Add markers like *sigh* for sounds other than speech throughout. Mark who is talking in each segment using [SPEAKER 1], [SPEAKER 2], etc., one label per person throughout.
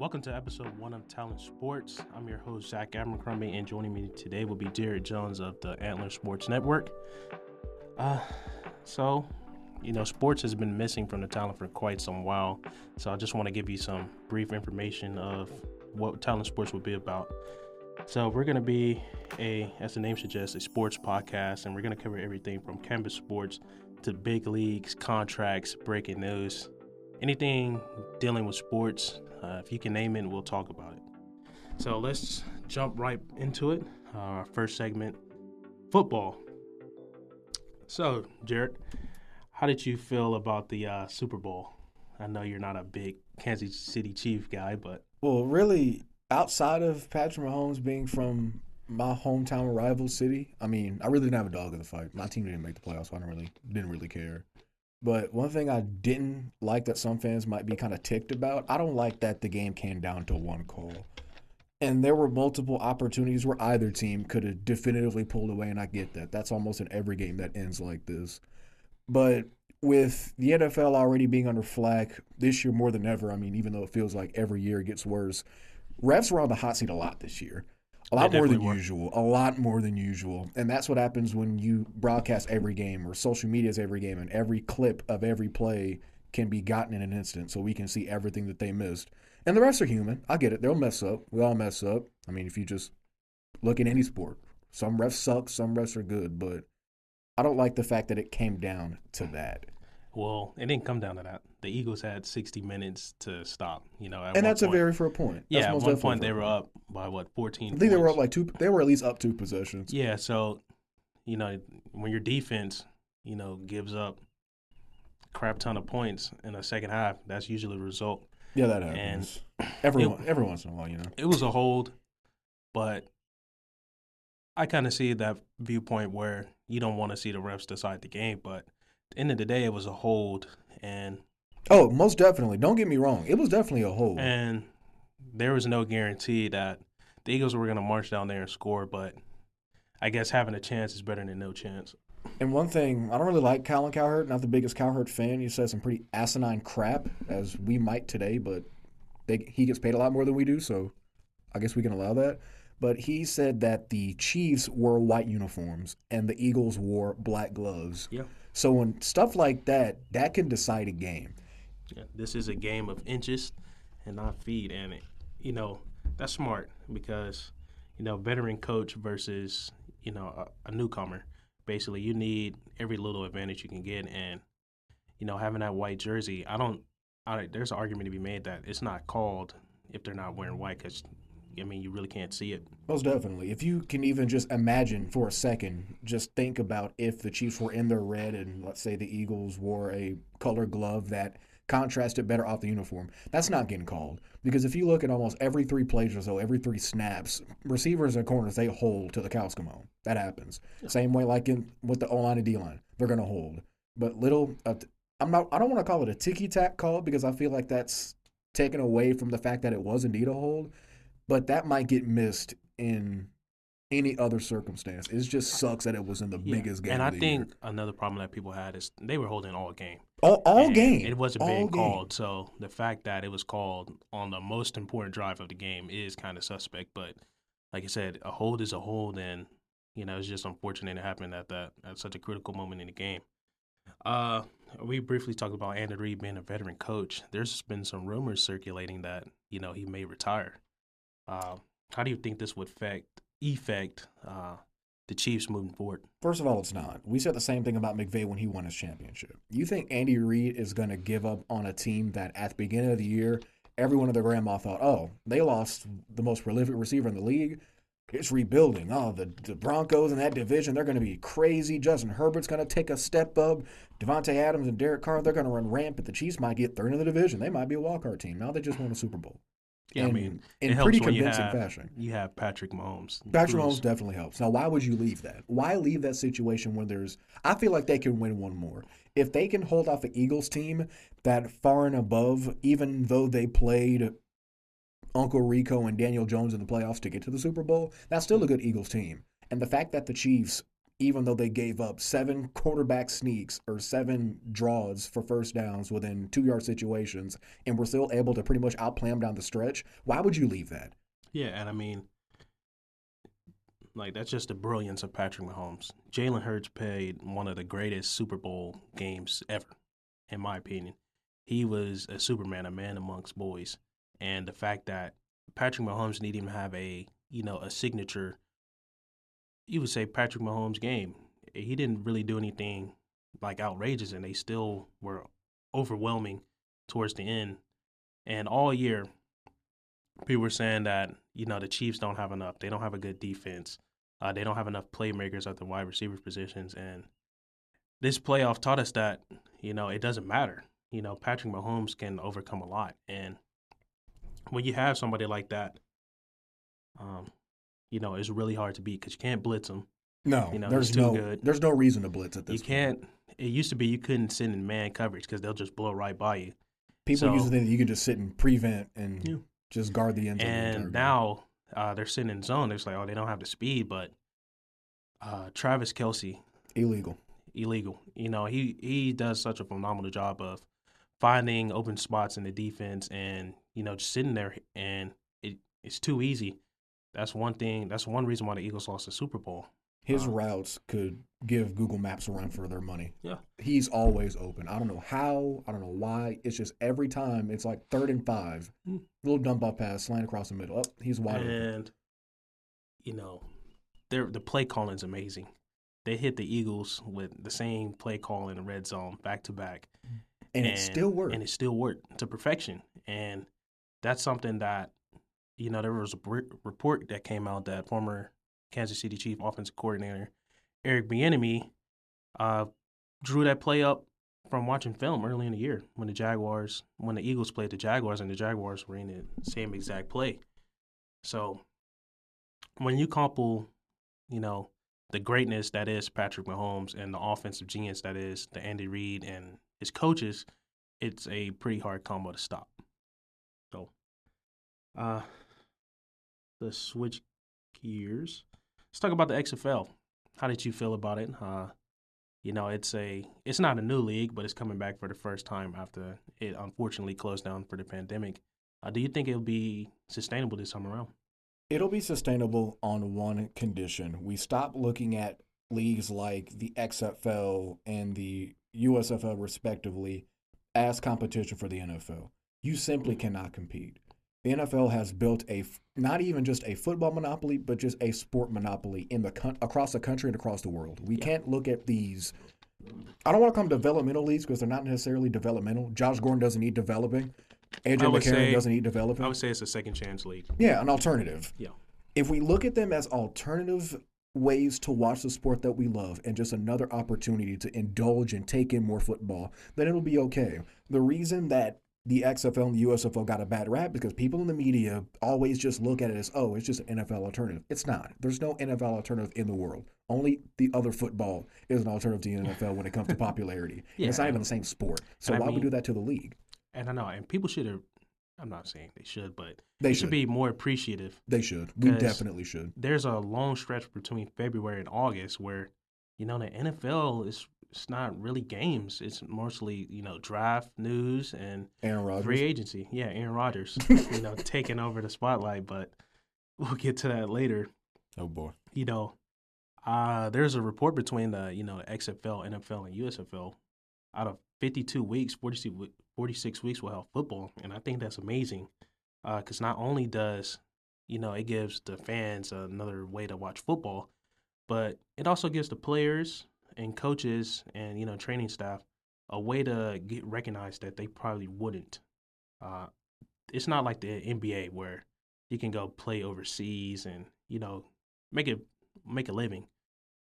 [SPEAKER 1] Welcome to episode one of Talon Sports. I'm your host, Zach Abercrumbia, and joining me today will be Jared Jones of the Antler Sports Network. Uh, so, you know, sports has been missing from the Talon for quite some while. So I just want to give you some brief information of what Talon Sports will be about. So we're going to be a, as the name suggests, a sports podcast, and we're going to cover everything from campus sports to big leagues, contracts, breaking news, anything dealing with sports. Uh, if you can name it, we'll talk about it. So let's jump right into it. Uh, our first segment, football. So, Jared, how did you feel about the uh, Super Bowl? I know you're not a big Kansas City Chief guy, but
[SPEAKER 2] well, really, outside of Patrick Mahomes being from my hometown rival city, I mean, I really didn't have a dog in the fight. My team didn't make the playoffs, so I didn't really didn't really care. But one thing I didn't like that some fans might be kind of ticked about, I don't like that the game came down to one call. And there were multiple opportunities where either team could have definitively pulled away, and I get that. That's almost in every game that ends like this. But with the NFL already being under flack this year more than ever, I mean, even though it feels like every year it gets worse, refs were on the hot seat a lot this year. A lot more than were. usual. A lot more than usual. And that's what happens when you broadcast every game or social media's every game and every clip of every play can be gotten in an instant so we can see everything that they missed. And the refs are human. I get it. They'll mess up. We all mess up. I mean, if you just look at any sport, some refs suck, some refs are good, but I don't like the fact that it came down to that.
[SPEAKER 1] Well, it didn't come down to that. The Eagles had 60 minutes to stop. You know,
[SPEAKER 2] and that's point. a very fair point.
[SPEAKER 1] That's yeah, at one point they were up by what 14. I
[SPEAKER 2] think
[SPEAKER 1] points.
[SPEAKER 2] they were up like two. They were at least up two possessions.
[SPEAKER 1] Yeah, so you know when your defense, you know, gives up crap ton of points in the second half, that's usually the result.
[SPEAKER 2] Yeah, that happens. And every it, every once in a while, you know.
[SPEAKER 1] It was a hold, but I kind of see that viewpoint where you don't want to see the refs decide the game, but end of the day, it was a hold, and
[SPEAKER 2] oh, most definitely. Don't get me wrong, it was definitely a hold,
[SPEAKER 1] and there was no guarantee that the Eagles were going to march down there and score. But I guess having a chance is better than no chance.
[SPEAKER 2] And one thing, I don't really like Colin Cowherd. Not the biggest Cowherd fan. He says some pretty asinine crap, as we might today, but they, he gets paid a lot more than we do, so I guess we can allow that. But he said that the Chiefs wore white uniforms and the Eagles wore black gloves.
[SPEAKER 1] Yeah.
[SPEAKER 2] So when stuff like that, that can decide a game.
[SPEAKER 1] Yeah, this is a game of inches and not feet, and it, you know that's smart because you know veteran coach versus you know a, a newcomer. Basically, you need every little advantage you can get, and you know having that white jersey. I don't. I, there's an argument to be made that it's not called if they're not wearing white because I mean, you really can't see it.
[SPEAKER 2] Most definitely. If you can even just imagine for a second, just think about if the Chiefs were in their red and let's say the Eagles wore a color glove that contrasted better off the uniform. That's not getting called. Because if you look at almost every three plays or so, every three snaps, receivers and corners, they hold till the cows come home. That happens. Yeah. Same way like in with the O line and D line. They're gonna hold. But little uh, I'm not I don't want to call it a ticky tack call because I feel like that's taken away from the fact that it was indeed a hold but that might get missed in any other circumstance. It just sucks that it was in the yeah. biggest game.
[SPEAKER 1] And I think
[SPEAKER 2] year.
[SPEAKER 1] another problem that people had is they were holding all game.
[SPEAKER 2] All, all game.
[SPEAKER 1] It wasn't being called. So the fact that it was called on the most important drive of the game is kind of suspect. But like I said, a hold is a hold, and you know it's just unfortunate it happened at that at such a critical moment in the game. Uh, we briefly talked about Andy Reid being a veteran coach. There's been some rumors circulating that you know he may retire. Uh, how do you think this would affect effect uh, the Chiefs moving forward?
[SPEAKER 2] First of all, it's not. We said the same thing about McVay when he won his championship. You think Andy Reid is going to give up on a team that at the beginning of the year, everyone of their grandma thought, oh, they lost the most prolific receiver in the league. It's rebuilding. Oh, the, the Broncos in that division, they're going to be crazy. Justin Herbert's going to take a step up. Davante Adams and Derek Carr, they're going to run rampant. The Chiefs might get third in the division. They might be a wild card team. Now they just won a Super Bowl.
[SPEAKER 1] Yeah, in, I mean, in pretty convincing have, fashion. You have Patrick Mahomes.
[SPEAKER 2] Patrick Mahomes definitely helps. Now, why would you leave that? Why leave that situation when there's? I feel like they can win one more if they can hold off the Eagles team that far and above, even though they played Uncle Rico and Daniel Jones in the playoffs to get to the Super Bowl. That's still a good Eagles team. And the fact that the Chiefs even though they gave up seven quarterback sneaks or seven draws for first downs within two yard situations and were still able to pretty much outplay them down the stretch. Why would you leave that?
[SPEAKER 1] Yeah, and I mean, like that's just the brilliance of Patrick Mahomes. Jalen Hurts played one of the greatest Super Bowl games ever, in my opinion. He was a Superman, a man amongst boys, and the fact that Patrick Mahomes didn't even have a you know a signature. You would say Patrick Mahomes game. He didn't really do anything like outrageous, and they still were overwhelming towards the end. And all year, people were saying that you know the Chiefs don't have enough. They don't have a good defense. Uh, they don't have enough playmakers at the wide receiver positions. And this playoff taught us that you know it doesn't matter. You know Patrick Mahomes can overcome a lot, and when you have somebody like that, um, you know it's really hard to beat because you can't blitz them.
[SPEAKER 2] No,
[SPEAKER 1] You know,
[SPEAKER 2] there's no
[SPEAKER 1] good.
[SPEAKER 2] there's no reason to blitz at this.
[SPEAKER 1] You can't. It used to be you couldn't send in man coverage because they'll just blow right by you.
[SPEAKER 2] People
[SPEAKER 1] so-
[SPEAKER 2] usually think that you can just sit and prevent and
[SPEAKER 1] Yeah.
[SPEAKER 2] just guard the end zone. the
[SPEAKER 1] And now uh, they're sitting in zone. It's like, oh, they don't have the speed, but uh, Travis Kelce,
[SPEAKER 2] illegal.
[SPEAKER 1] illegal. You know, he he does such a phenomenal job of finding open spots in the defense, and you know, just sitting there, and it it's too easy. That's one thing. That's one reason why the Eagles lost the Super Bowl.
[SPEAKER 2] His
[SPEAKER 1] Uh,
[SPEAKER 2] routes could give Google Maps a run for their money.
[SPEAKER 1] Yeah.
[SPEAKER 2] He's always open. I don't know how. I don't know why. It's just every time it's like third and five.
[SPEAKER 1] Hmm.
[SPEAKER 2] Little dump off pass, slant across the middle. Oh, he's wide open.
[SPEAKER 1] and you know, their the play calling is amazing. They hit the Eagles with the same play call in the red zone back to back.
[SPEAKER 2] And, it still worked.
[SPEAKER 1] and it still worked to perfection. And that's something that you know there was a report that came out that former Kansas City Chief offensive coordinator Eric Bieniemy uh, drew that play up from watching film early in the year when the Jaguars when the Eagles played the Jaguars and the Jaguars were in the same exact play. So when you couple, you know, the greatness that is Patrick Mahomes and the offensive genius that is the Andy Reid and his coaches, it's a pretty hard combo to stop. So, uh, let's switch gears. Let's talk about the XFL. How did you feel about it? Uh, you know, it's a it's not a new league, but it's coming back for the first time after it unfortunately closed down for the pandemic. Uh, do you think it'll be sustainable this time around?
[SPEAKER 2] It'll be sustainable on one condition. We stop looking at leagues like the XFL and the USFL, respectively, as competition for the NFL. You simply cannot compete. The NFL has built a not even just a football monopoly, but just a sport monopoly in the across the country and across the world. We
[SPEAKER 1] Yeah.
[SPEAKER 2] can't look at these. I don't want to call them developmental leagues because they're not necessarily developmental. Josh Gordon doesn't need developing. AJ
[SPEAKER 1] I
[SPEAKER 2] McCarron
[SPEAKER 1] say-
[SPEAKER 2] doesn't need developing.
[SPEAKER 1] I would say it's a second chance league.
[SPEAKER 2] yeah, an alternative
[SPEAKER 1] Yeah.
[SPEAKER 2] if we look at them as alternative ways to watch the sport that we love and just another opportunity to indulge and take in more football, then it'll be okay. The reason that the XFL and the USFL got a bad rap because people in the media always just look at it as, oh, it's just an NFL alternative. It's not. There's no NFL alternative in the world. Only the other football is an alternative to the NFL when it comes to *laughs* popularity. And it's not even the same sport. So why would we do that to the league?
[SPEAKER 1] And I know, and people should have. I'm not saying they should, but
[SPEAKER 2] They
[SPEAKER 1] they
[SPEAKER 2] should.
[SPEAKER 1] should be more appreciative.
[SPEAKER 2] They should. We definitely should.
[SPEAKER 1] There's a long stretch between February and August where, you know, the NFL is it's not really games. It's mostly you know draft news and
[SPEAKER 2] Aaron Rodgers.
[SPEAKER 1] free agency. Yeah, Aaron Rodgers, *laughs* you know, taking over the spotlight. But we'll get to that later.
[SPEAKER 2] Oh boy.
[SPEAKER 1] you know, uh, there's a report between the you know XFL, NFL, and USFL. Out of 52 weeks, 46, 46 weeks will have football, and I think that's amazing. Because not only does you know it gives the fans another way to watch football, but it also gives the players and coaches and you know training staff a way to get recognized that they probably wouldn't. Uh, it's not like the NBA where you can go play overseas and you know make it make a living.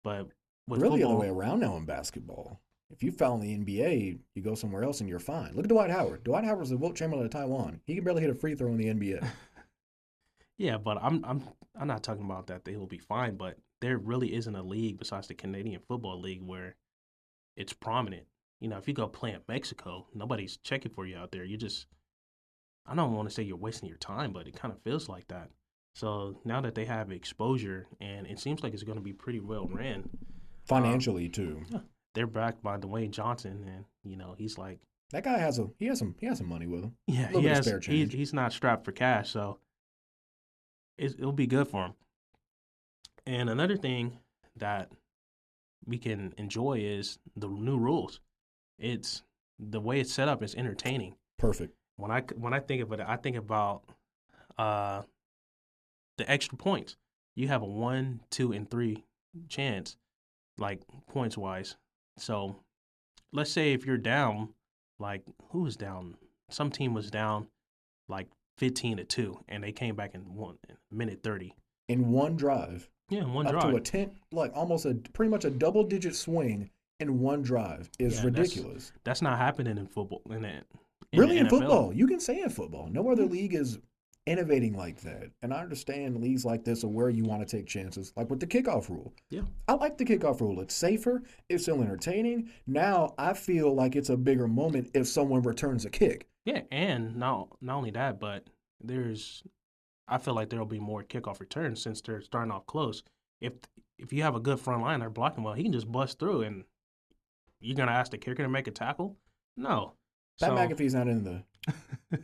[SPEAKER 1] But with
[SPEAKER 2] really the other way around now in basketball. If you foul in the NBA, you go somewhere else and you're fine. Look at Dwight Howard. Dwight Howard's the Wilt Chamberlain of Taiwan. He can barely hit a free throw in the NBA. *laughs*
[SPEAKER 1] yeah, but I'm I'm I'm not talking about that they will be fine, but there really isn't a league besides the Canadian Football League where it's prominent. You know, if you go play in Mexico, nobody's checking for you out there. You just I don't want to say you're wasting your time, but it kind of feels like that. So now that they have exposure and it seems like it's going to be pretty well ran, um,
[SPEAKER 2] financially too.
[SPEAKER 1] They're backed by Dwayne Johnson, and you know he's like,
[SPEAKER 2] That guy has a he has some he has some money with him.
[SPEAKER 1] yeah, he has,
[SPEAKER 2] spare
[SPEAKER 1] he's,
[SPEAKER 2] change.
[SPEAKER 1] he's not strapped for cash, so it, it'll be good for him. And another thing that we can enjoy is the new rules. It's the way it's set up is entertaining.
[SPEAKER 2] Perfect.
[SPEAKER 1] when I when I think of it, I think about uh, the extra points. You have a one, two, and three chance, like points wise. So, let's say if you're down, like who was down? Some team was down, like fifteen to two, and they came back in one minute thirty.
[SPEAKER 2] In one drive,
[SPEAKER 1] Yeah, one
[SPEAKER 2] up
[SPEAKER 1] drive.
[SPEAKER 2] to a ten, like almost a pretty much a double digit swing in one drive is
[SPEAKER 1] Yeah,
[SPEAKER 2] ridiculous.
[SPEAKER 1] That's not happening in football. In, in
[SPEAKER 2] really, in
[SPEAKER 1] NFL.
[SPEAKER 2] football, you can say in football, no other league is innovating like that. And I understand leagues like this are where you want to take chances, like with the kickoff rule.
[SPEAKER 1] Yeah.
[SPEAKER 2] I like the kickoff rule. It's safer. It's still entertaining. Now I feel like it's a bigger moment if someone returns a kick.
[SPEAKER 1] Yeah, and not not only that, but there's I feel like there'll be more kickoff returns since they're starting off close. If if you have a good front line, they're blocking well, he can just bust through, and you're gonna ask the kicker to make a tackle? No.
[SPEAKER 2] Pat
[SPEAKER 1] So-
[SPEAKER 2] McAfee's not in the *laughs*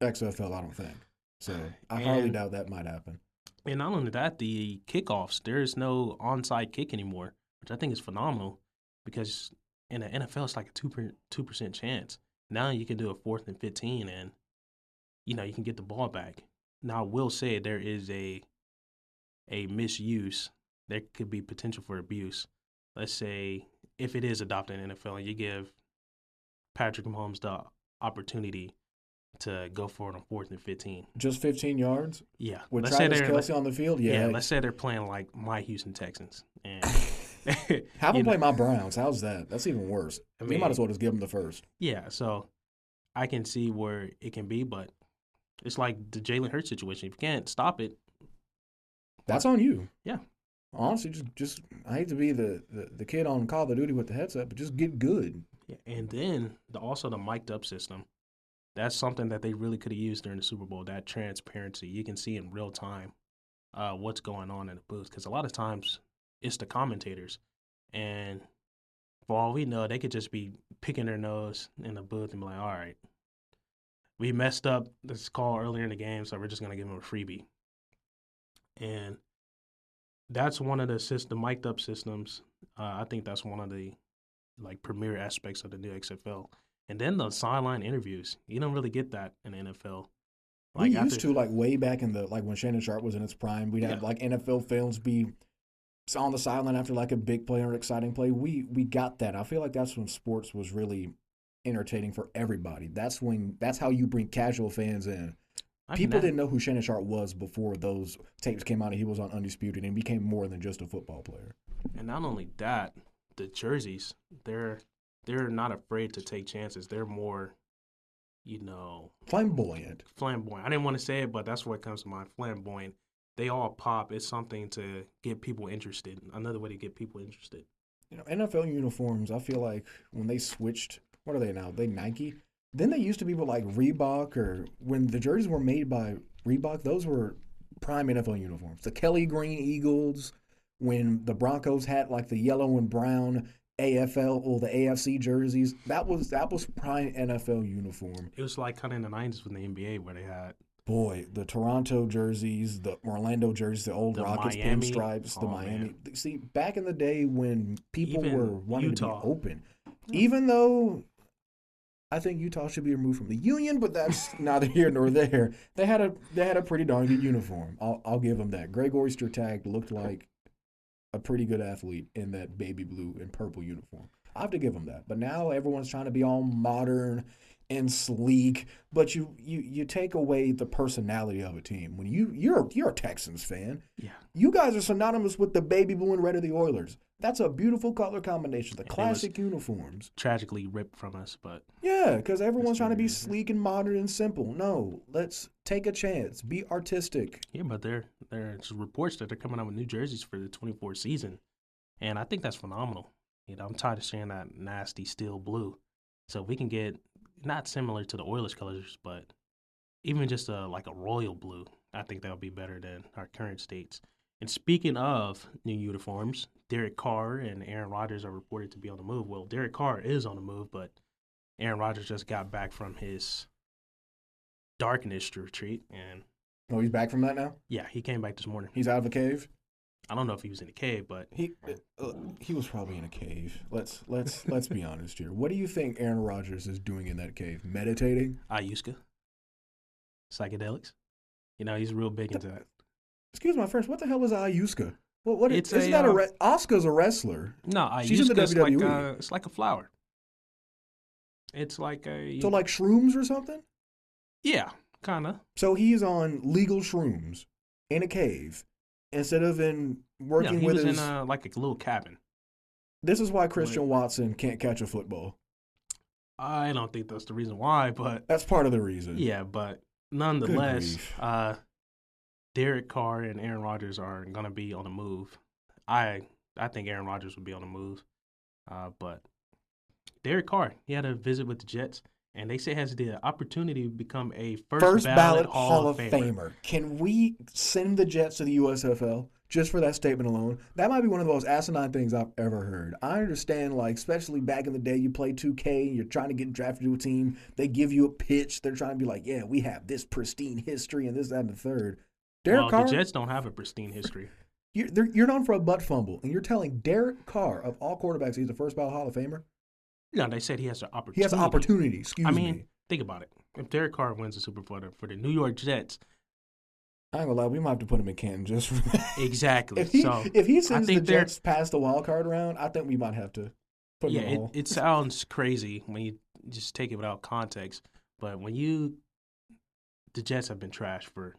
[SPEAKER 2] XFL, I don't think. So I hardly
[SPEAKER 1] And-
[SPEAKER 2] doubt that might happen.
[SPEAKER 1] And not only that, the kickoffs, there's no onside kick anymore, which I think is phenomenal because in the NFL, it's like a 2 two percent chance. Now you can do a fourth and 15 and, you know, you can get the ball back. Now, I will say there is a, a misuse. There could be potential for abuse. Let's say if it is adopted in NFL and you give Patrick Mahomes the opportunity to go for it on fourth and 15.
[SPEAKER 2] Just 15 yards
[SPEAKER 1] Yeah.
[SPEAKER 2] with
[SPEAKER 1] let's say
[SPEAKER 2] Travis
[SPEAKER 1] they're,
[SPEAKER 2] Kelce on the field.
[SPEAKER 1] yeah,
[SPEAKER 2] Yeah,
[SPEAKER 1] let's say they're playing like my Houston Texans, and *laughs*
[SPEAKER 2] have them *laughs* play my Browns. How's that? That's even worse.
[SPEAKER 1] I
[SPEAKER 2] we
[SPEAKER 1] mean,
[SPEAKER 2] might as well just give them the first.
[SPEAKER 1] yeah. So I can see where it can be, but it's like the Jalen Hurts situation. If you can't stop it,
[SPEAKER 2] That's on you.
[SPEAKER 1] Yeah.
[SPEAKER 2] Honestly, just just I hate to be the, the, the kid on Call of Duty with the headset, but just get good.
[SPEAKER 1] yeah. and then the, also the mic'd up system. That's something that they really could have used during the Super Bowl. That transparency, you can see in real time uh, what's going on in the booth. Because a lot of times it's the commentators, and for all we know, they could just be picking their nose in the booth and be like, "All right, we messed up this call earlier in the game, so we're just gonna give them a freebie." And that's one of the system, the mic'd up systems. Uh, I think that's one of the like premier aspects of the new XFL. And then the sideline interviews, you don't really get that in the NFL.
[SPEAKER 2] we used
[SPEAKER 1] after-
[SPEAKER 2] to like way back in the like when Shannon Sharpe was in its prime, we'd have
[SPEAKER 1] Yeah.
[SPEAKER 2] like NFL films be on the sideline after like a big play or an exciting play. We we got that. I feel like that's when sports was really entertaining for everybody. That's when that's how you bring casual fans in.
[SPEAKER 1] I
[SPEAKER 2] People didn't know who Shannon Sharpe was before those tapes came out and he was on Undisputed and became more than just a football player.
[SPEAKER 1] And not only that, the jerseys, they're they're not afraid to take chances. They're more, you know,
[SPEAKER 2] Flamboyant.
[SPEAKER 1] flamboyant. I didn't want to say it, but that's what comes to mind. Flamboyant. They all pop. It's something to get people interested. Another way to get people interested.
[SPEAKER 2] You know, NFL uniforms, I feel like when they switched, what are they now? They Nike. Then they used to be with like Reebok or when the jerseys were made by Reebok, those were prime NFL uniforms. The Kelly Green Eagles, when the Broncos had like the yellow and brown AFL or the AFC jerseys, that was that was prime NFL uniform.
[SPEAKER 1] It was like kind of in the nineties with the NBA where they had
[SPEAKER 2] Boy, the Toronto jerseys, the Orlando jerseys, the old
[SPEAKER 1] The
[SPEAKER 2] Rockets
[SPEAKER 1] Miami-
[SPEAKER 2] pinstripes, the
[SPEAKER 1] oh,
[SPEAKER 2] Miami. See, back in the day when people
[SPEAKER 1] Even
[SPEAKER 2] were wanting
[SPEAKER 1] Utah.
[SPEAKER 2] to be open, even though I think Utah should be removed from the union, but that's *laughs* neither here nor there. They had a they had a pretty darn good uniform. I'll I'll give them that. Greg Ostertag looked like a pretty good athlete in that baby blue and purple uniform. I have to give them that. But now everyone's trying to be all modern and sleek, but you you you take away the personality of a team. When you you're you're a Texans fan,
[SPEAKER 1] yeah.
[SPEAKER 2] you guys are synonymous with the baby blue and red of the Oilers. That's a beautiful color combination. The
[SPEAKER 1] And
[SPEAKER 2] classic uniforms.
[SPEAKER 1] tragically ripped from us, but
[SPEAKER 2] Yeah, because everyone's trying to be sleek and modern and simple. No, let's take a chance. Be artistic.
[SPEAKER 1] yeah, but there there's reports that they're coming out with new jerseys for the 24 season, and I think that's phenomenal. You know, I'm tired of seeing that nasty steel blue. So if we can get not similar to the Oilers colors, but even just a like a royal blue, I think that would be better than our current states. And speaking of new uniforms, Derek Carr and Aaron Rodgers are reported to be on the move. Well, Derek Carr is on the move, but Aaron Rodgers just got back from his darkness retreat, and
[SPEAKER 2] Oh, he's back from that now.
[SPEAKER 1] yeah, he came back this morning.
[SPEAKER 2] He's out of a cave.
[SPEAKER 1] I don't know if he was in the cave, but
[SPEAKER 2] He uh, he was probably in a cave. Let's let's *laughs* let's be honest here. What do you think Aaron Rodgers is doing in that cave? Meditating?
[SPEAKER 1] Ayahuasca, psychedelics. You know, he's real big into that.
[SPEAKER 2] Excuse my French. What the hell is Ayahuasca? What what
[SPEAKER 1] It's
[SPEAKER 2] isn't
[SPEAKER 1] a,
[SPEAKER 2] that a
[SPEAKER 1] uh,
[SPEAKER 2] re- Oscar's a wrestler?
[SPEAKER 1] No,
[SPEAKER 2] She's in the
[SPEAKER 1] Ayahuasca's like
[SPEAKER 2] WWE.
[SPEAKER 1] a, it's like a flower. It's like a
[SPEAKER 2] So like shrooms or something?
[SPEAKER 1] yeah, kind of.
[SPEAKER 2] So he's on legal shrooms in a cave instead of in working
[SPEAKER 1] Yeah, he
[SPEAKER 2] with
[SPEAKER 1] was
[SPEAKER 2] his.
[SPEAKER 1] in a, like a little cabin.
[SPEAKER 2] this is why Christian Watson can't catch a football.
[SPEAKER 1] I don't think that's the reason why, but
[SPEAKER 2] That's part of the reason.
[SPEAKER 1] yeah, but nonetheless, uh, Derek Carr and Aaron Rodgers are gonna be on the move. I I think Aaron Rodgers would be on the move, uh, but Derek Carr he had a visit with the Jets, and they say has the opportunity to become a first,
[SPEAKER 2] First
[SPEAKER 1] ballot,
[SPEAKER 2] ballot Hall of Famer. Can we send the Jets to the USFL just for that statement alone? That might be one of the most asinine things I've ever heard. I understand, like, especially back in the day, you play 2K, you're trying to get drafted to a team, they give you a pitch, they're trying to be like, yeah, we have this pristine history and this, that, and the third. Derek
[SPEAKER 1] Well,
[SPEAKER 2] Carr,
[SPEAKER 1] the Jets don't have a pristine history. *laughs*
[SPEAKER 2] you're, they're- you're known for a butt fumble, and you're telling Derek Carr, of all quarterbacks, he's the first ballot Hall of Famer?
[SPEAKER 1] No, they said he has an opportunity.
[SPEAKER 2] He has an opportunity, excuse
[SPEAKER 1] I mean,
[SPEAKER 2] me.
[SPEAKER 1] think about it. If Derek Carr wins the Super Bowl for the New York Jets,
[SPEAKER 2] I ain't gonna lie, we might have to put him in Canton just for that. *laughs*
[SPEAKER 1] exactly.
[SPEAKER 2] If he
[SPEAKER 1] so
[SPEAKER 2] if he sends the Jets past the wild card round, I think we might have to put him
[SPEAKER 1] yeah,
[SPEAKER 2] in the
[SPEAKER 1] it,
[SPEAKER 2] hole.
[SPEAKER 1] it *laughs* sounds crazy when you just take it without context. But when you, the Jets have been trashed for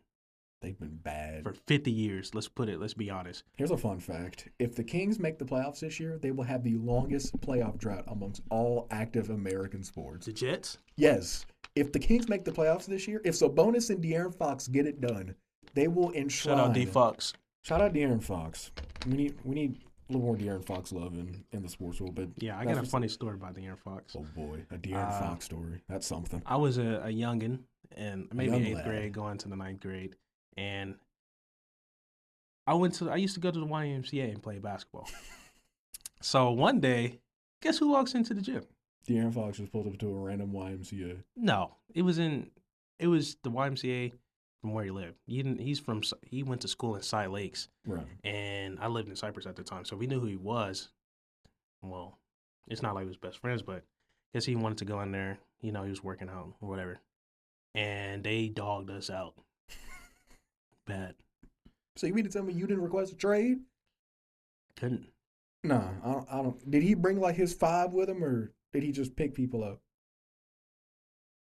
[SPEAKER 2] They've been bad.
[SPEAKER 1] for 50 years. Let's put it. Let's be honest.
[SPEAKER 2] Here's a fun fact: If the Kings make the playoffs this year, they will have the longest playoff drought amongst all active American sports.
[SPEAKER 1] The Jets.
[SPEAKER 2] Yes, if the Kings make the playoffs this year, if Sabonis and De'Aaron Fox get it done, they will enshrine.
[SPEAKER 1] Shout out D Fox.
[SPEAKER 2] Shout out De'Aaron Fox. We need we need a little more De'Aaron Fox love in, in the sports world. But
[SPEAKER 1] Yeah, I got a funny story about De'Aaron Fox.
[SPEAKER 2] Oh boy, a De'Aaron
[SPEAKER 1] Uh,
[SPEAKER 2] Fox story. That's something.
[SPEAKER 1] I was a, a youngin and maybe
[SPEAKER 2] young
[SPEAKER 1] eighth
[SPEAKER 2] lad.
[SPEAKER 1] grade, going to the ninth grade, and I went to. I used to go to the YMCA and play basketball. *laughs* so one day, guess who walks into the gym?
[SPEAKER 2] De'Aaron Fox just pulled up to a random YMCA.
[SPEAKER 1] No, it was in. It was the YMCA from where he lived. He didn't, he's from. He went to school in Cy Lakes,
[SPEAKER 2] Right.
[SPEAKER 1] and I lived in Cypress at the time, so we knew who he was. Well, it's not like we was best friends, but guess he wanted to go in there. You know, he was working out or whatever, and they dogged us out. Bad.
[SPEAKER 2] So you mean to tell me you didn't request a trade?
[SPEAKER 1] Couldn't.
[SPEAKER 2] Nah, I don't. I don't. Did he bring like his five with him, or did he just pick people up?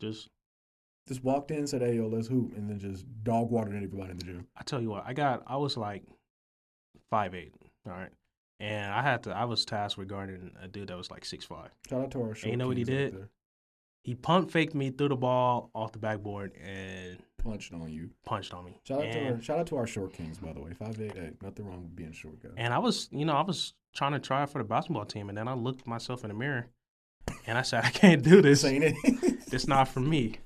[SPEAKER 1] Just
[SPEAKER 2] Just walked in, said, "Hey, yo, let's hoop," and then just dog watered everybody in the gym.
[SPEAKER 1] I tell you what, I got. I was like five eight. All right, and I had to. I was tasked with guarding a dude that was like six five.
[SPEAKER 2] Shout out to our short
[SPEAKER 1] you know what he did? He pump faked me, threw the ball off the backboard, and
[SPEAKER 2] Punched on you.
[SPEAKER 1] punched on me.
[SPEAKER 2] Shout out to our shout out to our short kings, by the way. Five eight eight. Nothing wrong with being a short guy.
[SPEAKER 1] and I was, you know, I was trying to try for the basketball team, and then I looked myself in the mirror, and I said, I can't do this.
[SPEAKER 2] Ain't it.
[SPEAKER 1] It's not for me.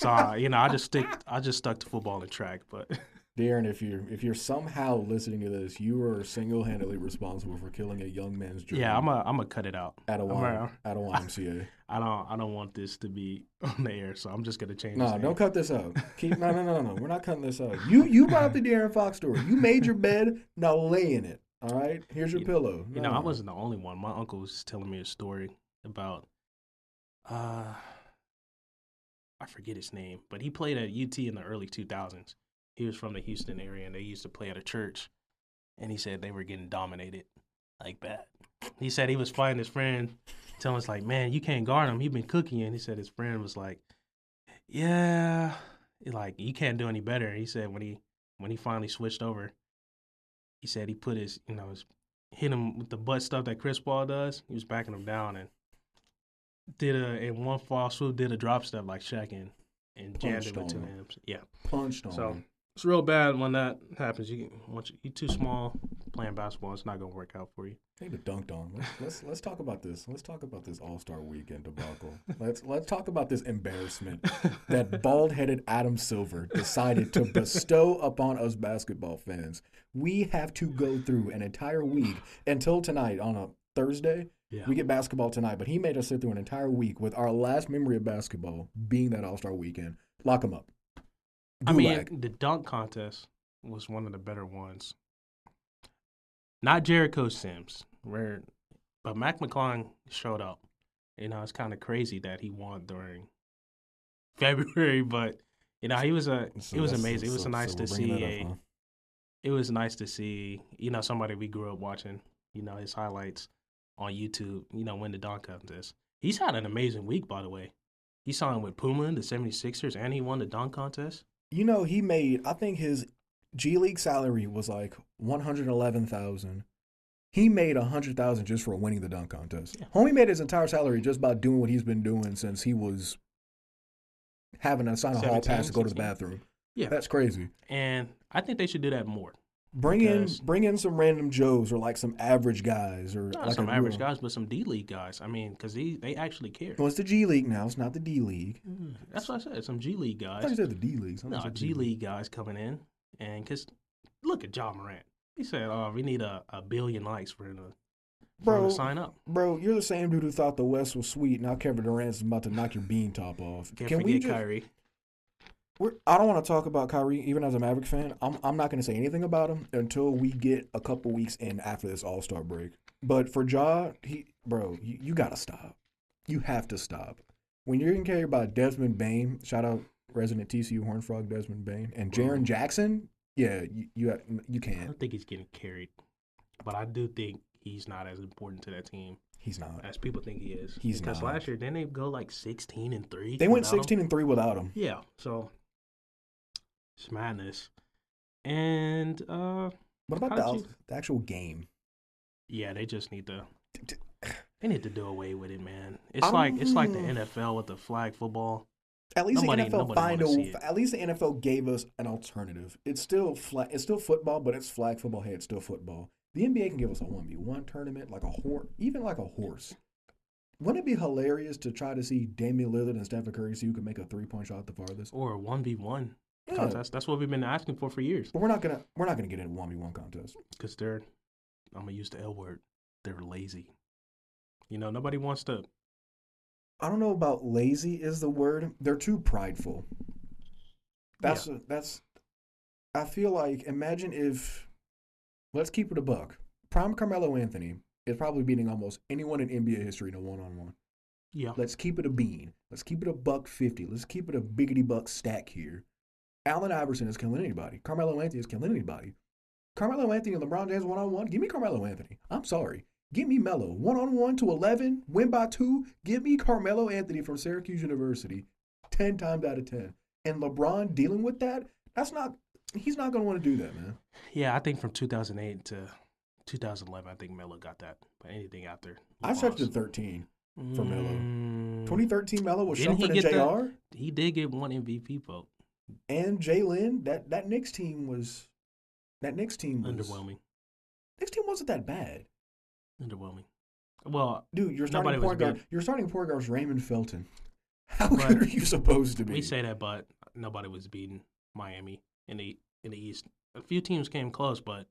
[SPEAKER 1] So uh, you know, I just stick. I just stuck to football and track. But *laughs*
[SPEAKER 2] De'Aaron, if you're if you're somehow listening to this, you are single handedly responsible for killing a young man's dream.
[SPEAKER 1] yeah, I'm a. I'm gonna cut it out.
[SPEAKER 2] at a y, *laughs* at a YMCA.
[SPEAKER 1] I don't. I don't want this to be on the air, so I'm just gonna change.
[SPEAKER 2] No, don't cut this out. Keep no, no, no, no. We're not cutting this out. *laughs* You you brought up the De'Aaron Fox story. You made your bed. Now lay in it. All right. Here's your
[SPEAKER 1] You-
[SPEAKER 2] pillow.
[SPEAKER 1] You know, I wasn't the only one. My uncle was telling me a story about uh I forget his name, but he played at UT in the early 2000s. He was from the Houston area and they used to play at a church and he said they were getting dominated like that. He said he was fighting his friend telling us like, "Man, you can't guard him. He been cooking. And he said his friend was like, "Yeah, like you can't do any better." And he said when he when he finally switched over, he said he put his, you know, his hit him with the butt stuff that Chris Paul does. He was backing him down and did a in one fall swoop did a drop step like Shaq and and jammed it two
[SPEAKER 2] him.
[SPEAKER 1] Yeah,
[SPEAKER 2] punched on
[SPEAKER 1] so
[SPEAKER 2] him.
[SPEAKER 1] It's real bad when that happens. You once you, you too small, playing basketball, it's not gonna work out for you.
[SPEAKER 2] Need to dunked on. Let's, let's let's talk about this. Let's talk about this All Star Weekend debacle. Let's let's talk about this embarrassment that *laughs* bald headed Adam Silver decided to bestow upon us basketball fans. We have to go through an entire week until tonight on a Thursday.
[SPEAKER 1] Yeah.
[SPEAKER 2] We get basketball tonight, but he made us sit through an entire week with our last memory of basketball being that All Star Weekend. Lock him up.
[SPEAKER 1] I mean, the dunk contest was one of the better ones. Not Jericho Sims, where, but Mac McClung showed up. You know, it's kind of crazy that he won during *laughs* February, but you know, he was a
[SPEAKER 2] So
[SPEAKER 1] it was amazing. It was
[SPEAKER 2] so-
[SPEAKER 1] nice
[SPEAKER 2] so
[SPEAKER 1] to see
[SPEAKER 2] that
[SPEAKER 1] a.
[SPEAKER 2] huh?
[SPEAKER 1] It was nice to see you know somebody we grew up watching. You know his highlights on YouTube. You know win the dunk contest. He's had an amazing week, by the way. He signed with Puma, the 76ers, and he won the dunk contest.
[SPEAKER 2] You know, he made. I think his G League salary was like one hundred eleven thousand. He made a hundred thousand just for winning the dunk contest.
[SPEAKER 1] Yeah.
[SPEAKER 2] Homie made his entire salary just by doing what he's been doing since he was having to sign a hall pass to go to the bathroom.
[SPEAKER 1] Yeah.
[SPEAKER 2] That's crazy.
[SPEAKER 1] And I think they should do that more.
[SPEAKER 2] Bring in bring in some random Joes or like some average guys or
[SPEAKER 1] Not
[SPEAKER 2] like
[SPEAKER 1] some average
[SPEAKER 2] real-
[SPEAKER 1] guys, but some D League guys. I mean, because they, they actually care.
[SPEAKER 2] Well, it's the G League now. It's not the D League.
[SPEAKER 1] Mm, That's what I said. Some G League guys.
[SPEAKER 2] I thought you said the D League.
[SPEAKER 1] No, G League guys coming in. And because look at Ja Morant. He said, oh, we need a, a billion likes for him to,
[SPEAKER 2] Bro,
[SPEAKER 1] sign up.
[SPEAKER 2] Bro, you're the same dude who thought the West was sweet. Now Kevin Durant's about to knock your bean top off.
[SPEAKER 1] Can't
[SPEAKER 2] Can
[SPEAKER 1] forget
[SPEAKER 2] we just?
[SPEAKER 1] Kyrie.
[SPEAKER 2] We're, I don't want to talk about Kyrie, even as a Maverick fan. I'm I'm not going to say anything about him until we get a couple weeks in after this All Star break. But for Ja, he, bro, you, you got to stop. You have to stop. When you're getting carried by Desmond Bane, shout out resident TCU Horn Frog Desmond Bane, and Jaren Jackson, yeah, you you, you can't.
[SPEAKER 1] I don't think he's getting carried. But I do think he's not as important to that team
[SPEAKER 2] He's not.
[SPEAKER 1] as people think he is.
[SPEAKER 2] He's
[SPEAKER 1] because
[SPEAKER 2] not.
[SPEAKER 1] last year, didn't they go like 16 and 3?
[SPEAKER 2] They went
[SPEAKER 1] without him?
[SPEAKER 2] 16 and three without him.
[SPEAKER 1] Yeah, so it's madness. And uh
[SPEAKER 2] What about the,
[SPEAKER 1] you-
[SPEAKER 2] the actual game?
[SPEAKER 1] yeah, they just need to they need to do away with it, man. It's like it's like the
[SPEAKER 2] Um,
[SPEAKER 1] NFL with the flag football.
[SPEAKER 2] At least
[SPEAKER 1] Nobody-
[SPEAKER 2] the NFL a, at least the NFL gave us an alternative. It's still flag, it's still football, but it's flag football. Hey, it's still football. The NBA can give us a one v one tournament, like a horse, even like a horse. Wouldn't it be hilarious to try to see Damian Lillard and Stephen Curry see who can make a three point shot the farthest?
[SPEAKER 1] Or a one v one
[SPEAKER 2] Yeah,
[SPEAKER 1] contest. That's what we've been asking for for years.
[SPEAKER 2] but we're not gonna we're not gonna get in a one v one contest.
[SPEAKER 1] Because they're, I'm gonna use the L word. They're lazy. You know, nobody wants to.
[SPEAKER 2] I don't know about lazy is the word. They're too prideful. That's that's. I feel like imagine if, let's keep it a buck. Prime Carmelo Anthony is probably beating almost anyone in NBA history in a one on one.
[SPEAKER 1] Yeah.
[SPEAKER 2] Let's keep it a bean. Let's keep it a buck fifty. Let's keep it a biggity buck stack here. Allen Iverson is killing anybody. Carmelo Anthony is killing anybody. Carmelo Anthony and LeBron James one on one. Give me Carmelo Anthony. I'm sorry. Give me Melo one on one to eleven. Win by two. Give me Carmelo Anthony from Syracuse University. Ten times out of ten. And LeBron dealing with that. That's not. He's not going to want to do that, man.
[SPEAKER 1] Yeah, I think from 2008 to 2011, I think Melo got that. But anything after.
[SPEAKER 2] I to thirteen. for Melo.
[SPEAKER 1] Mm,
[SPEAKER 2] 2013 Melo was Shumpert and Jr.
[SPEAKER 1] that? He did get one MVP vote.
[SPEAKER 2] And Jalen. That that Knicks team was. That Knicks team was
[SPEAKER 1] Underwhelming.
[SPEAKER 2] Knicks team wasn't that bad.
[SPEAKER 1] Underwhelming. Well,
[SPEAKER 2] Dude, you're starting point guard. You're starting point guard was Raymond Felton. *laughs* How
[SPEAKER 1] But
[SPEAKER 2] good are you supposed to be?
[SPEAKER 1] we say that, but nobody was beating Miami in the in the East. A few teams came close, but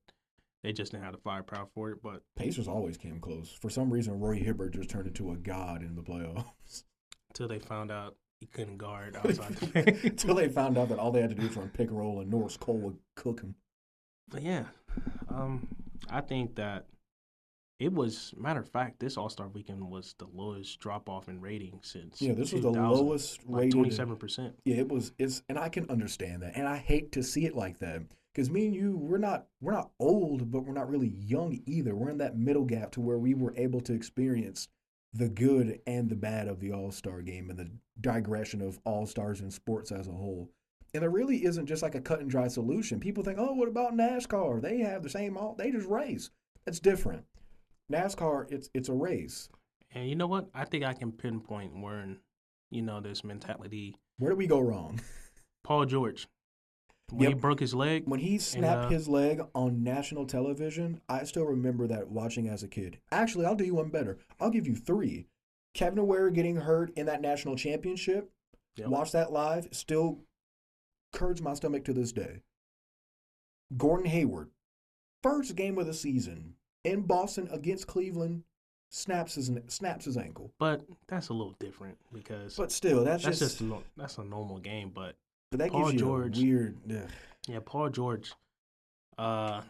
[SPEAKER 1] they just didn't have the firepower for it. But
[SPEAKER 2] Pacers always came close. For some reason, Roy Hibbert just turned into a god in the playoffs.
[SPEAKER 1] until they found out he couldn't guard *laughs* outside.
[SPEAKER 2] Until *laughs* they found out that all they had to do was run pick and roll, and Norris Cole would cook him.
[SPEAKER 1] But yeah, um, I think that it was. Matter of fact, this All Star Weekend was the lowest drop off in rating since.
[SPEAKER 2] Yeah, this was the lowest rated.
[SPEAKER 1] twenty seven percent.
[SPEAKER 2] Yeah, it was. It's and I can understand that, and I hate to see it like that because me and you, we're not we're not old, but we're not really young either. We're in that middle gap to where we were able to experience the good and the bad of the All Star game and the digression of All Stars in sports as a whole. And there really isn't just like a cut and dry solution. People think, oh, what about NASCAR? They have the same all. They just race. That's different. NASCAR, it's it's a race.
[SPEAKER 1] And you know what? I think I can pinpoint where, you know, this mentality.
[SPEAKER 2] Where do we go wrong? *laughs*
[SPEAKER 1] Paul George. When he broke his leg.
[SPEAKER 2] When he snapped
[SPEAKER 1] uh,
[SPEAKER 2] his leg on national television, I still remember that watching as a kid. Actually, I'll do you one better. I'll give you three. Kevin Ware getting hurt in that national championship.
[SPEAKER 1] Yep.
[SPEAKER 2] Watch that live. Still curds my stomach to this day. Gordon Hayward, first game of the season in Boston against Cleveland, snaps his snaps his ankle.
[SPEAKER 1] But that's a little different because
[SPEAKER 2] But still, that's,
[SPEAKER 1] that's
[SPEAKER 2] just,
[SPEAKER 1] just, no, that's a normal game. But
[SPEAKER 2] but that
[SPEAKER 1] Paul
[SPEAKER 2] gives you
[SPEAKER 1] George-
[SPEAKER 2] a weird. ugh.
[SPEAKER 1] yeah, Paul George. Uh,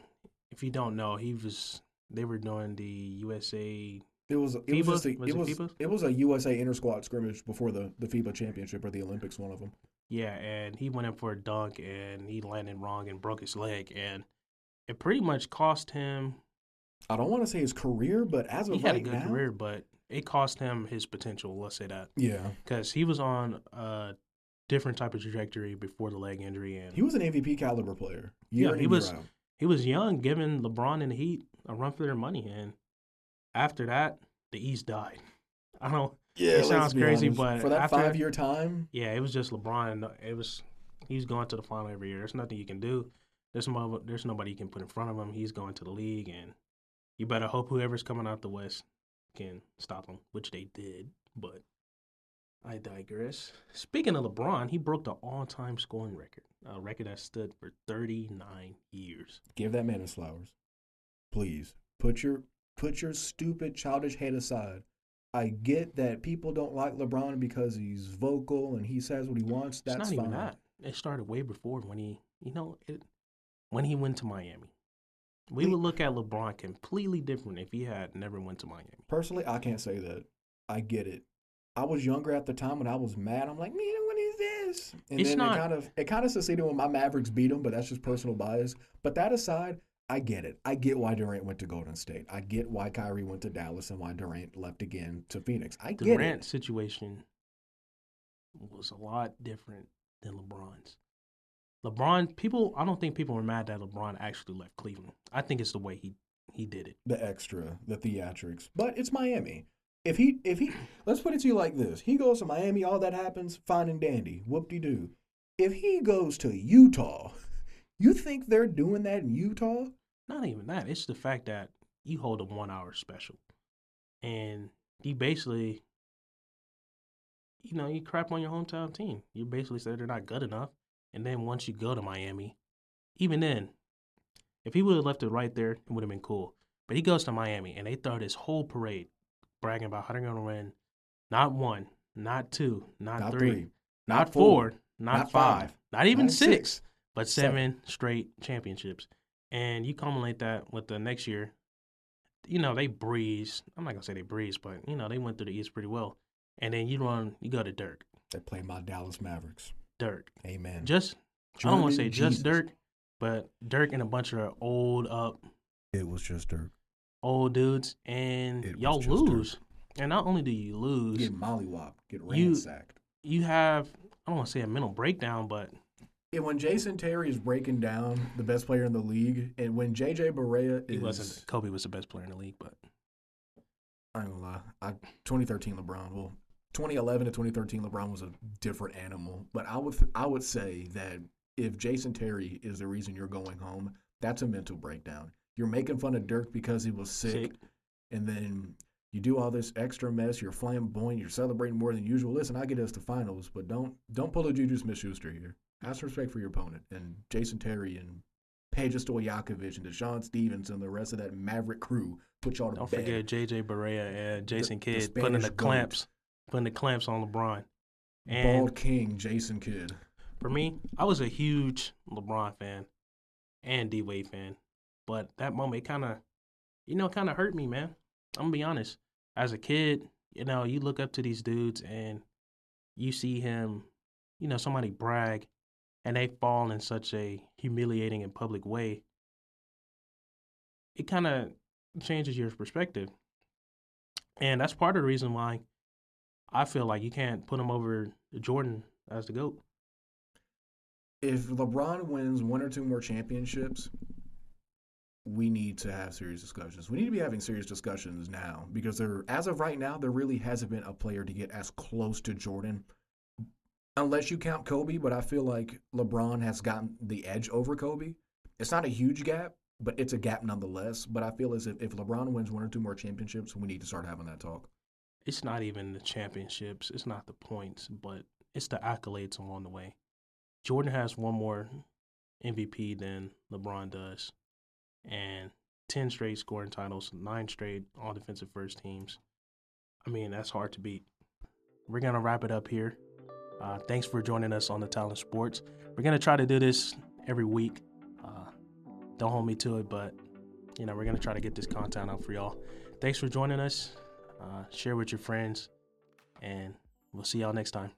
[SPEAKER 1] if you don't know, he was. They were doing the USA.
[SPEAKER 2] It was it
[SPEAKER 1] FIBA?
[SPEAKER 2] was just a,
[SPEAKER 1] Was
[SPEAKER 2] it
[SPEAKER 1] it
[SPEAKER 2] was
[SPEAKER 1] FIBA?
[SPEAKER 2] it was a USA inter squad scrimmage before the the FIBA championship or the Olympics, one of them.
[SPEAKER 1] Yeah, and he went in for a dunk and he landed wrong and broke his leg, and it pretty much cost him.
[SPEAKER 2] I don't want to say his career, but as of
[SPEAKER 1] He had a
[SPEAKER 2] right
[SPEAKER 1] good
[SPEAKER 2] now,
[SPEAKER 1] career, but it cost him his potential. Let's say that
[SPEAKER 2] yeah,
[SPEAKER 1] because he was on a different type of trajectory before the leg injury, and
[SPEAKER 2] he was an MVP caliber player.
[SPEAKER 1] Yeah, he was- he was young, giving LeBron and the Heat a run for their money, and after that, the East died. *laughs* I don't.
[SPEAKER 2] Yeah,
[SPEAKER 1] it sounds crazy,
[SPEAKER 2] honest.
[SPEAKER 1] but
[SPEAKER 2] for that
[SPEAKER 1] after-
[SPEAKER 2] five year time,
[SPEAKER 1] Yeah, it was just LeBron. It was he's going to the final every year. There's nothing you can do. There's no, there's nobody you can put in front of him. He's going to the league, and you better hope whoever's coming out the West can stop him, which they did. But I digress. Speaking of LeBron, he broke the all-time scoring record, a record that stood for 39 years.
[SPEAKER 2] give that man his flowers, please. Put your put your stupid childish head aside. I get that people don't like LeBron because he's vocal and he says what he wants. That's
[SPEAKER 1] it's not
[SPEAKER 2] fine.
[SPEAKER 1] even that. It started way before when he, you know, it when he went to Miami. We
[SPEAKER 2] He-
[SPEAKER 1] would look at LeBron completely different if he had never went to Miami.
[SPEAKER 2] Personally, I can't say that. I get it. I was younger at the time when I was mad. I'm like, man, what is this? And
[SPEAKER 1] It's
[SPEAKER 2] then
[SPEAKER 1] not-
[SPEAKER 2] it kind of it kind of succeeded when my Mavericks beat them, but that's just personal bias. But that aside, I get it. I get why Durant went to Golden State. I get why Kyrie went to Dallas and why Durant left again to Phoenix. I get
[SPEAKER 1] Durant
[SPEAKER 2] it.
[SPEAKER 1] situation was a lot different than LeBron's. LeBron, people, I don't think people were mad that LeBron actually left Cleveland. I think it's the way he he did it.
[SPEAKER 2] The extra, the theatrics. But it's Miami. If he if he let's put it to you like this. He goes to Miami, all that happens, fine and dandy. Whoop de doo. If he goes to Utah, *laughs* you think they're doing that in Utah?
[SPEAKER 1] Not even that. It's the fact that you hold a one hour special, and you basically, you know, you crap on your hometown team. You basically say they're not good enough, and then once you go to Miami, even then, if he would have left it right there, it would have been cool. But he goes to Miami, and they throw this whole parade, bragging about how they're going to win, not one, not two, not,
[SPEAKER 2] Not
[SPEAKER 1] three,
[SPEAKER 2] three.
[SPEAKER 1] not, four,
[SPEAKER 2] four,
[SPEAKER 1] not,
[SPEAKER 2] not
[SPEAKER 1] five,
[SPEAKER 2] five,
[SPEAKER 1] not even
[SPEAKER 2] not
[SPEAKER 1] six,
[SPEAKER 2] six,
[SPEAKER 1] but
[SPEAKER 2] seven.
[SPEAKER 1] seven straight championships. And you culminate that with the next year. You know, they breeze. I'm not gonna say they breeze, but you know, they went through the East pretty well. And then you run you go to Dirk.
[SPEAKER 2] They played my Dallas Mavericks.
[SPEAKER 1] Dirk.
[SPEAKER 2] Amen.
[SPEAKER 1] Just I don't want to say
[SPEAKER 2] German
[SPEAKER 1] just Dirk, but Dirk and a bunch of old up
[SPEAKER 2] It was just Dirk.
[SPEAKER 1] Old dudes and
[SPEAKER 2] It
[SPEAKER 1] y'all lose. And not only do you lose,
[SPEAKER 2] Get mollywopped. Get
[SPEAKER 1] You-
[SPEAKER 2] ransacked.
[SPEAKER 1] you have I don't want to say a mental breakdown, but
[SPEAKER 2] And when Jason Terry is breaking down the best player in the league, and when JJ Barea
[SPEAKER 1] he
[SPEAKER 2] is,
[SPEAKER 1] wasn't Kobe was the best player in the league, but
[SPEAKER 2] I ain't gonna lie, I, 2013 LeBron. Well, 2011 to 2013 LeBron was a different animal. But I would I would say that if Jason Terry is the reason you're going home, that's a mental breakdown. You're making fun of Dirk because he was sick,
[SPEAKER 1] sick.
[SPEAKER 2] and then you do all this extra mess. You're flamboyant. You're celebrating more than usual. Listen, I get us to finals, but don't don't pull a Juju Smith-Schuster here. Have some respect for your opponent. And Jason Terry and Peja Stojakovic and Deshaun Stevens and the rest of that Maverick crew put y'all to
[SPEAKER 1] Don't
[SPEAKER 2] bed.
[SPEAKER 1] forget JJ Barea and Jason
[SPEAKER 2] the
[SPEAKER 1] Kidd putting the
[SPEAKER 2] Spanish goat.
[SPEAKER 1] clamps, putting the clamps on LeBron. And
[SPEAKER 2] Bald King, Jason Kidd.
[SPEAKER 1] for me, I was a huge LeBron fan and D Wade fan, but that moment kind of, you know, kind of hurt me, man. I'm gonna be honest. As a kid, you know, you look up to these dudes and you see him, you know, somebody brag, and they fall in such a humiliating and public way. It kind of changes your perspective, and that's part of the reason why I feel like you can't put him over Jordan as the goat.
[SPEAKER 2] If LeBron wins one or two more championships, we need to have serious discussions. We need to be having serious discussions now because there, as of right now, there really hasn't been a player to get as close to Jordan unless you count Kobe, but I feel like LeBron has gotten the edge over Kobe. It's not a huge gap, but it's a gap nonetheless. But I feel as if if LeBron wins one or two more championships, we need to start having that talk.
[SPEAKER 1] It's not even the championships. It's not the points, but it's the accolades along the way. Jordan has one more MVP than LeBron does, and ten straight scoring titles, nine straight all defensive first teams. I mean, that's hard to beat. We're gonna wrap it up here. Uh, thanks for joining us on the Talon Sports. We're gonna try to do this every week. Uh, don't hold me to it, but you know we're gonna try to get this content out for y'all. Thanks for joining us. Uh, share with your friends, and we'll see y'all next time.